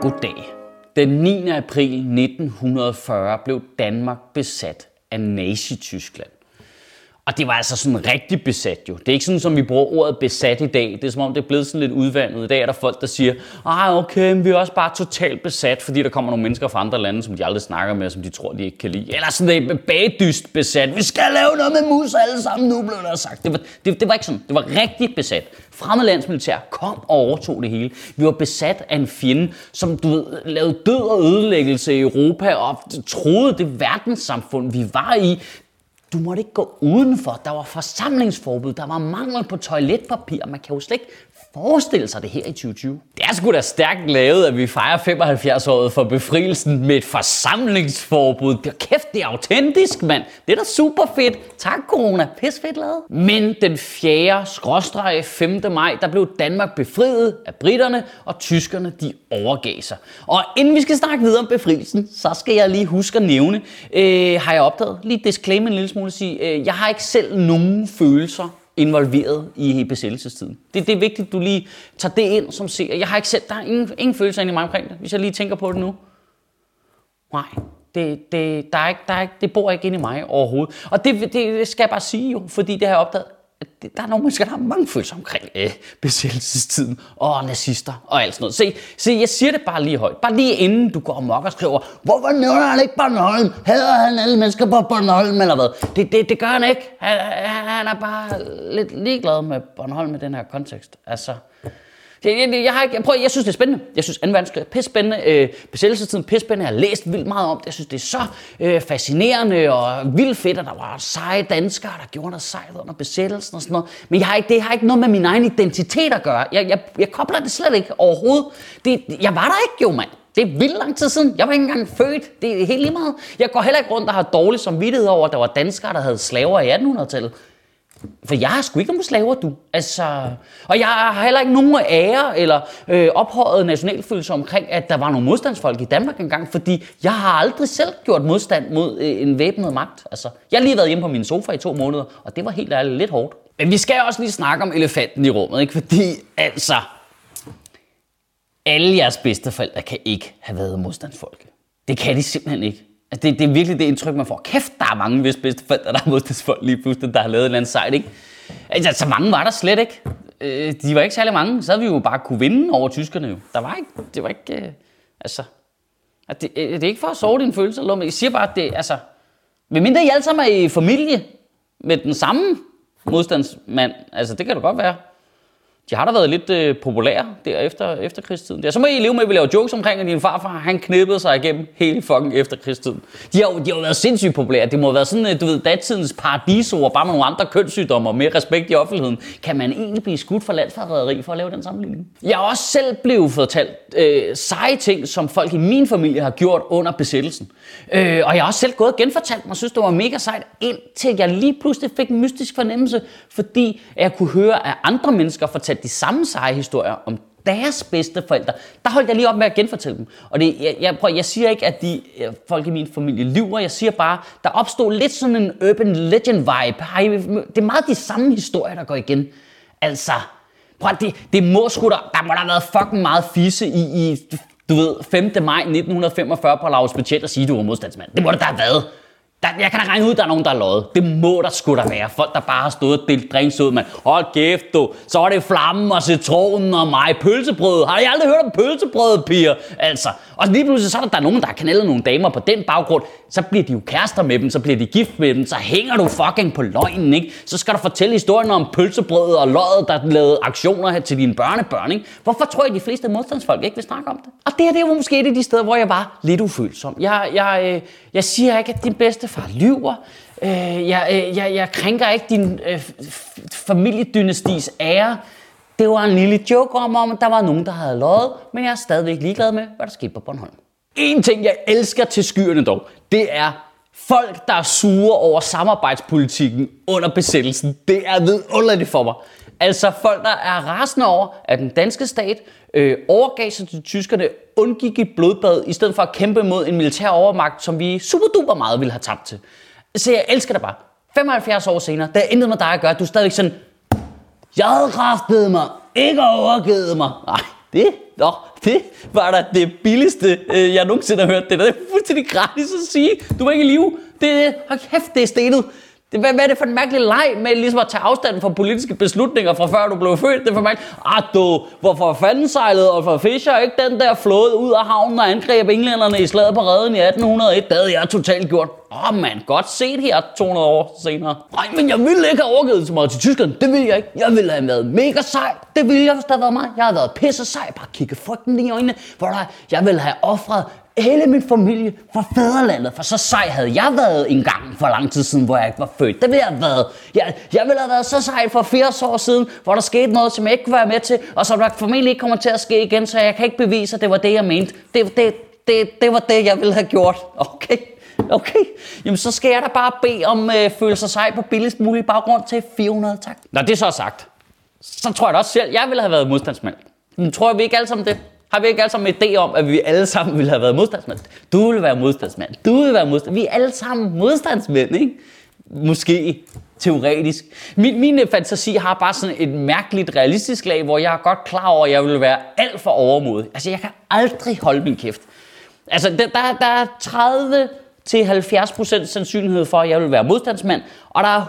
Goddag. Den 9. april 1940 blev Danmark besat af Nazi-Tyskland. Og det var altså sådan rigtig besat jo. Det er ikke sådan, som vi bruger ordet besat i dag. Det er som om, det er blevet sådan lidt udvandet. I dag er der folk, der siger, ah okay, men vi er også bare totalt besat, fordi der kommer nogle mennesker fra andre lande, som de aldrig snakker med, som de tror, de ikke kan lide. Eller sådan det bagdyst besat. Vi skal lave noget med mus alle sammen nu, blev der sagt. Det var, det, det var ikke sådan. Det var rigtig besat. Fremmedlandsmilitær kom og overtog det hele. Vi var besat af en fjende, som du ved, lavede død og ødelæggelse i Europa og troede det verdenssamfund, vi var i, du måtte ikke gå udenfor. Der var forsamlingsforbud. Der var mangel på toiletpapir. Man kan jo slet ikke forestille sig det her i 2020. Det er sgu da stærkt lavet, at vi fejrer 75-året for befrielsen med et forsamlingsforbud. Det kæft, det er autentisk, mand. Det er da super fedt. Tak, corona. Pis fedt lavet. Men den 4. skråstreg 5. maj, der blev Danmark befriet af britterne, og tyskerne, de overgav sig. Og inden vi skal snakke videre om befrielsen, så skal jeg lige huske at nævne, øh, har jeg opdaget, lige disclaimer en lille smule, at sige, øh, jeg har ikke selv nogen følelser involveret i besættelsestiden. Det, det er vigtigt, at du lige tager det ind som ser. Jeg har ikke selv, der er ingen, ingen følelser ind i mig omkring det, hvis jeg lige tænker på det nu. Nej, det, det, der er ikke, der er ikke, det bor ikke inde i mig overhovedet. Og det, det skal jeg bare sige jo, fordi det har jeg opdaget der er nogle mennesker, der har mange følelser omkring øh, besættelsestiden og nazister og alt sådan noget. Se, se, jeg siger det bare lige højt. Bare lige inden du går amok og skriver, hvorfor nævner han ikke Bornholm? Hader han alle mennesker på Bornholm eller hvad? Det, det, det gør han ikke. Han, han er bare lidt ligeglad med Bornholm i den her kontekst. Altså, jeg, jeg, jeg, har ikke, jeg, prøver, jeg synes, det er spændende. Jeg synes, 2. verdenskrig er pisse spændende. Øh, besættelsestiden pisse spændende. Jeg har læst vildt meget om det. Jeg synes, det er så øh, fascinerende og vildt fedt, at der var seje danskere, der gjorde noget sejt under besættelsen og sådan noget. Men jeg har ikke, det har ikke noget med min egen identitet at gøre. Jeg, jeg, jeg kobler det slet ikke overhovedet. Det, jeg var der ikke jo, mand. Det er vildt lang tid siden. Jeg var ikke engang født. Det er helt lige meget. Jeg går heller ikke rundt og har dårlig samvittighed over, at der var danskere, der havde slaver i 1800-tallet. For jeg har sgu ikke nogen slaver, du. Altså, og jeg har heller ikke nogen ære eller øh, ophøjet nationalfølelse omkring, at der var nogle modstandsfolk i Danmark engang, fordi jeg har aldrig selv gjort modstand mod øh, en væbnet magt. Altså, jeg har lige været hjemme på min sofa i to måneder, og det var helt ærligt lidt hårdt. Men vi skal også lige snakke om elefanten i rummet, ikke? Fordi, altså, alle jeres bedsteforældre kan ikke have været modstandsfolk. Det kan de simpelthen ikke. Altså, det, det er virkelig det indtryk, man får. Kæft, der er mange hvis bedsteforældre, der er modstandsfolk lige pludselig, der har lavet et eller andet sejt, ikke? Altså, så mange var der slet ikke. Øh, de var ikke særlig mange. Så havde vi jo bare kunne vinde over tyskerne jo. Der var ikke, det var ikke, øh, altså... At det, øh, det er ikke for at sove dine følelser, men jeg siger bare, at det, altså... Medmindre I alle sammen er i familie med den samme modstandsmand, altså det kan det godt være, de har da været lidt øh, populære der efter efterkrigstiden. Der. Så må I leve med, at vi laver jokes omkring, at din farfar han knippede sig igennem hele fucking efterkrigstiden. De har, de har jo været sindssygt populære. Det må have været sådan, øh, du ved, datidens paradisord, bare med nogle andre kønssygdomme og mere respekt i offentligheden. Kan man egentlig blive skudt for landsforræderi for at lave den sammenligning? Jeg har også selv blevet fortalt øh, seje ting, som folk i min familie har gjort under besættelsen. Øh, og jeg har også selv gået og genfortalt mig, synes det var mega sejt, indtil jeg lige pludselig fik en mystisk fornemmelse, fordi jeg kunne høre, at andre mennesker fortalte de samme seje historier om deres bedste forældre, der holdt jeg lige op med at genfortælle dem. Og det, jeg, jeg, prøv, jeg siger ikke, at de folk i min familie lyver. Jeg siger bare, der opstod lidt sådan en urban legend vibe. Det er meget de samme historier, der går igen. Altså, prøv, det, det må sgu der, der må der have været fucking meget fisse i, i du ved, 5. maj 1945 på Lars Budget og sige, at du var modstandsmand. Det må der da have været. Der, jeg kan da regne ud, at der er nogen, der er løjet. Det må der sgu da være. Folk, der bare har stået og delt drinks ud, man. Hold kæft, du. Så er det flammen og citronen og mig. Pølsebrød. Har I aldrig hørt om pølsebrød, piger? Altså. Og lige pludselig, så er der, der er nogen, der har knaldet nogle damer på den baggrund. Så bliver de jo kærester med dem, så bliver de gift med dem. Så hænger du fucking på løgnen, ikke? Så skal du fortælle historien om pølsebrødet og løjet, der lavede aktioner her til dine børnebørn, ikke? Hvorfor tror jeg, de fleste modstandsfolk ikke vil snakke om det? Og det her, det var måske et af de steder, hvor jeg var lidt ufølsom. Jeg, jeg, øh, jeg siger ikke, at din bedstefar lyver. Øh, jeg, øh, jeg, jeg krænker ikke din øh, familiedynastis ære. Det var en lille joke om, om, at der var nogen, der havde løjet, men jeg er stadigvæk ligeglad med, hvad der skete på Bornholm. En ting, jeg elsker til skyerne dog, det er folk, der er sure over samarbejdspolitikken under besættelsen. Det er vidunderligt for mig. Altså folk, der er rasende over, at den danske stat øh, overgav sig til tyskerne, undgik et blodbad, i stedet for at kæmpe mod en militær overmagt, som vi super duper meget ville have tabt til. Så jeg elsker det bare. 75 år senere, der er intet med dig at gøre. Du er stadigvæk sådan, jeg havde kraftet mig, ikke overgivet mig. Nej, det, nå, det var da det billigste, øh, jeg nogensinde har hørt. Det det er fuldstændig gratis at sige. Du var ikke i live. Det, hold kæft, det er stenet. Det, hvad, hvad er det for en mærkelig leg med ligesom at tage afstand fra politiske beslutninger fra før du blev født? Det er for mærkeligt. Ah, du, hvorfor fanden sejlede og for Fischer ikke den der flåde ud af havnen og angreb englænderne i slaget på redden i 1801? Det havde jeg totalt gjort. Åh oh, man, godt set her 200 år senere. Nej, men jeg ville ikke have overgivet så meget til tyskerne. Det ville jeg ikke. Jeg ville have været mega sej. Det ville jeg, hvis der havde været mig. Jeg havde været pisse sej. Bare kigge frygten i øjnene. Hvor der, jeg ville have offret hele min familie for fædrelandet, for så sej havde jeg været en gang for lang tid siden, hvor jeg ikke var født. Det ville jeg have været. Jeg, jeg ville have været så sej for 80 år siden, hvor der skete noget, som jeg ikke kunne være med til, og som der formentlig ikke kommer til at ske igen, så jeg kan ikke bevise, at det var det, jeg mente. Det, det, det, det var det, jeg ville have gjort. Okay. Okay, jamen så skal jeg da bare bede om øh, føle sig sej på billigst mulig baggrund til 400, tak. Når det så er sagt, så tror jeg da også selv, jeg ville have været modstandsmand. Men tror jeg, vi ikke alle sammen det? Har vi ikke alle sammen en idé om, at vi alle sammen ville have været modstandsmænd? Du ville være modstandsmand. Du ville være modstandsmand. Vi er alle sammen modstandsmænd, ikke? Måske teoretisk. Min, min fantasi har bare sådan et mærkeligt realistisk lag, hvor jeg er godt klar over, at jeg vil være alt for overmodig. Altså, jeg kan aldrig holde min kæft. Altså, der, der, der er 30 til 70% sandsynlighed for, at jeg vil være modstandsmand, og der er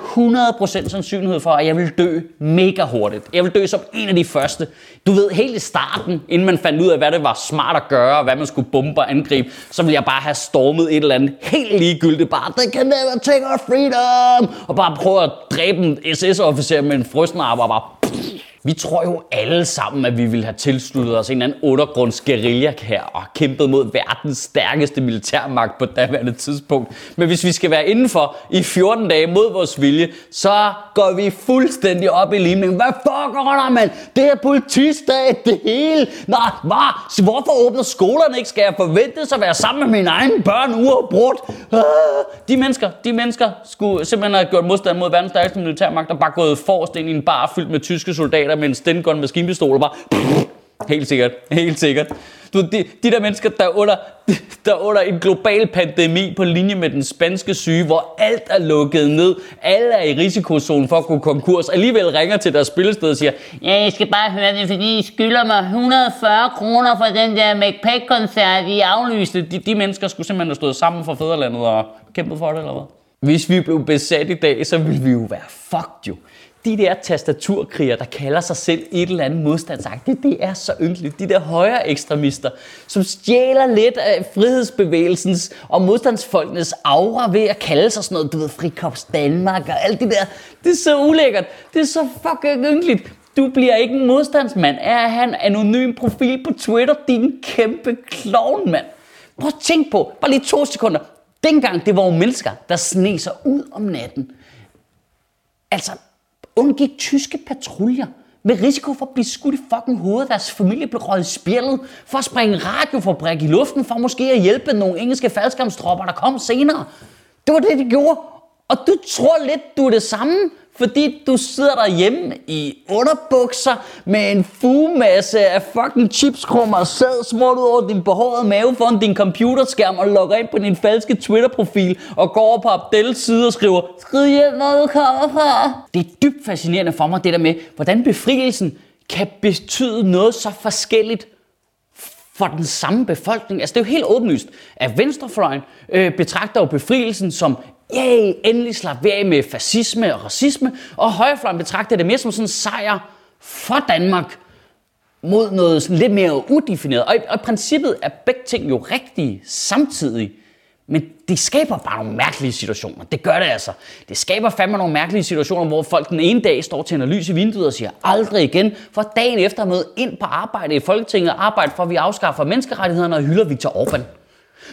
100% sandsynlighed for, at jeg vil dø mega hurtigt. Jeg vil dø som en af de første. Du ved, helt i starten, inden man fandt ud af, hvad det var smart at gøre, og hvad man skulle bombe og angribe, så ville jeg bare have stormet et eller andet helt ligegyldigt. Bare, they can never take our freedom! Og bare prøve at dræbe en SS-officer med en frysende og bare vi tror jo alle sammen, at vi ville have tilsluttet os en eller anden undergrunds her og kæmpet mod verdens stærkeste militærmagt på daværende tidspunkt. Men hvis vi skal være indenfor i 14 dage mod vores vilje, så går vi fuldstændig op i limningen. Hvad foregår der, mand? Det er politistat, det hele. Nå, hvad? Hvorfor åbner skolerne ikke? Skal jeg forventes at være sammen med mine egne børn uafbrudt? Ah, øh, de mennesker, de mennesker skulle simpelthen have gjort modstand mod verdens stærkeste militærmagt og bare gået forrest ind i en bar fyldt med tyske soldater med en stengun maskinpistol og bare... Helt sikkert, helt sikkert. Du, de, de der mennesker, der er, under, der er under en global pandemi på linje med den spanske syge, hvor alt er lukket ned, alle er i risikozonen for at gå konkurs, alligevel ringer til deres spillested og siger, ja, jeg skal bare høre det, fordi I skylder mig 140 kroner for den der McPack-koncert, I aflyste. De, de mennesker skulle simpelthen have stået sammen for fædrelandet og kæmpet for det, eller hvad? Hvis vi blev besat i dag, så ville vi jo være fucked jo de der tastaturkriger, der kalder sig selv et eller andet modstandsagtigt, det er så ynkeligt. De der højre ekstremister, som stjæler lidt af frihedsbevægelsens og modstandsfolkenes aura ved at kalde sig sådan noget, du ved, Frikops Danmark og alt det der. Det er så ulækkert. Det er så fucking ynkeligt. Du bliver ikke en modstandsmand. Er han anonym profil på Twitter, din kæmpe klovn, mand? Prøv at tænk på, bare lige to sekunder. Dengang det var jo mennesker, der sne sig ud om natten. Altså, undgik tyske patruljer med risiko for at blive skudt i fucking hovedet. Deres familie blev røget i spjældet for at springe radiofabrik i luften for måske at hjælpe nogle engelske faldskærmstropper, der kom senere. Det var det, de gjorde. Og du tror lidt, du er det samme fordi du sidder derhjemme i underbukser med en fugemasse af fucking chipskrummer og sæd smurt ud over din behårede mave foran din computerskærm og logger ind på din falske Twitter-profil og går over på Abdels side og skriver Skriv hjem, hvor du kommer fra. Det er dybt fascinerende for mig, det der med, hvordan befrielsen kan betyde noget så forskelligt for den samme befolkning. Altså det er jo helt åbenlyst, at venstrefløjen øh, betragter jo befrielsen som Yay, endelig slap vi af med fascisme og racisme, og højrefløjen betragter det mere som sådan en sejr for Danmark mod noget sådan lidt mere udefineret. Og i, og i princippet er begge ting jo rigtige samtidig. Men det skaber bare nogle mærkelige situationer. Det gør det altså. Det skaber fandme nogle mærkelige situationer, hvor folk den ene dag står til en lys i vinduet og siger aldrig igen, for dagen efter møde ind på arbejde i Folketinget og arbejde for, at vi afskaffer menneskerettighederne og hylder Viktor Orbán.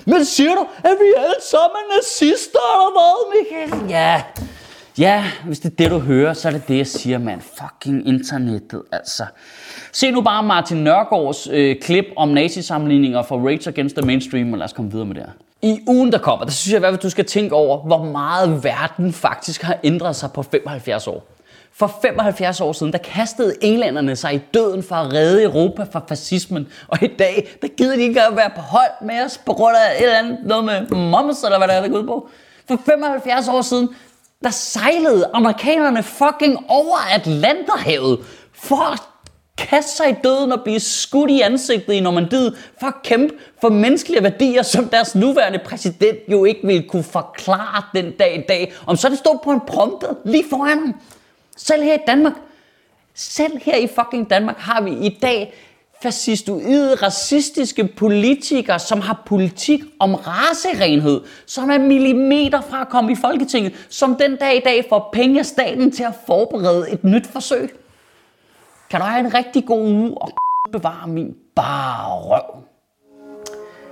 Men siger du, at vi alle sammen er nazister eller hvad, Michael? Ja, ja, hvis det er det, du hører, så er det det, jeg siger, mand. Fucking internettet, altså. Se nu bare Martin Nørgaards øh, klip om nazisammenligninger for Rage Against the Mainstream, og lad os komme videre med det her. I ugen, der kommer, der synes jeg, at du skal tænke over, hvor meget verden faktisk har ændret sig på 75 år. For 75 år siden, der kastede englænderne sig i døden for at redde Europa fra fascismen. Og i dag, der gider de ikke at være på hold med os på grund af et eller andet noget med moms, eller hvad der er, der går ud på. For 75 år siden, der sejlede amerikanerne fucking over Atlanterhavet for at kaste sig i døden og blive skudt i ansigtet i Normandiet for at kæmpe for menneskelige værdier, som deres nuværende præsident jo ikke ville kunne forklare den dag i dag. Om så det stod på en prompter lige foran ham. Selv her i Danmark, selv her i fucking Danmark har vi i dag fascistoide, racistiske politikere, som har politik om racerenhed, som er millimeter fra at komme i Folketinget, som den dag i dag får penge af staten til at forberede et nyt forsøg. Kan du have en rigtig god uge og bevare min bare røv?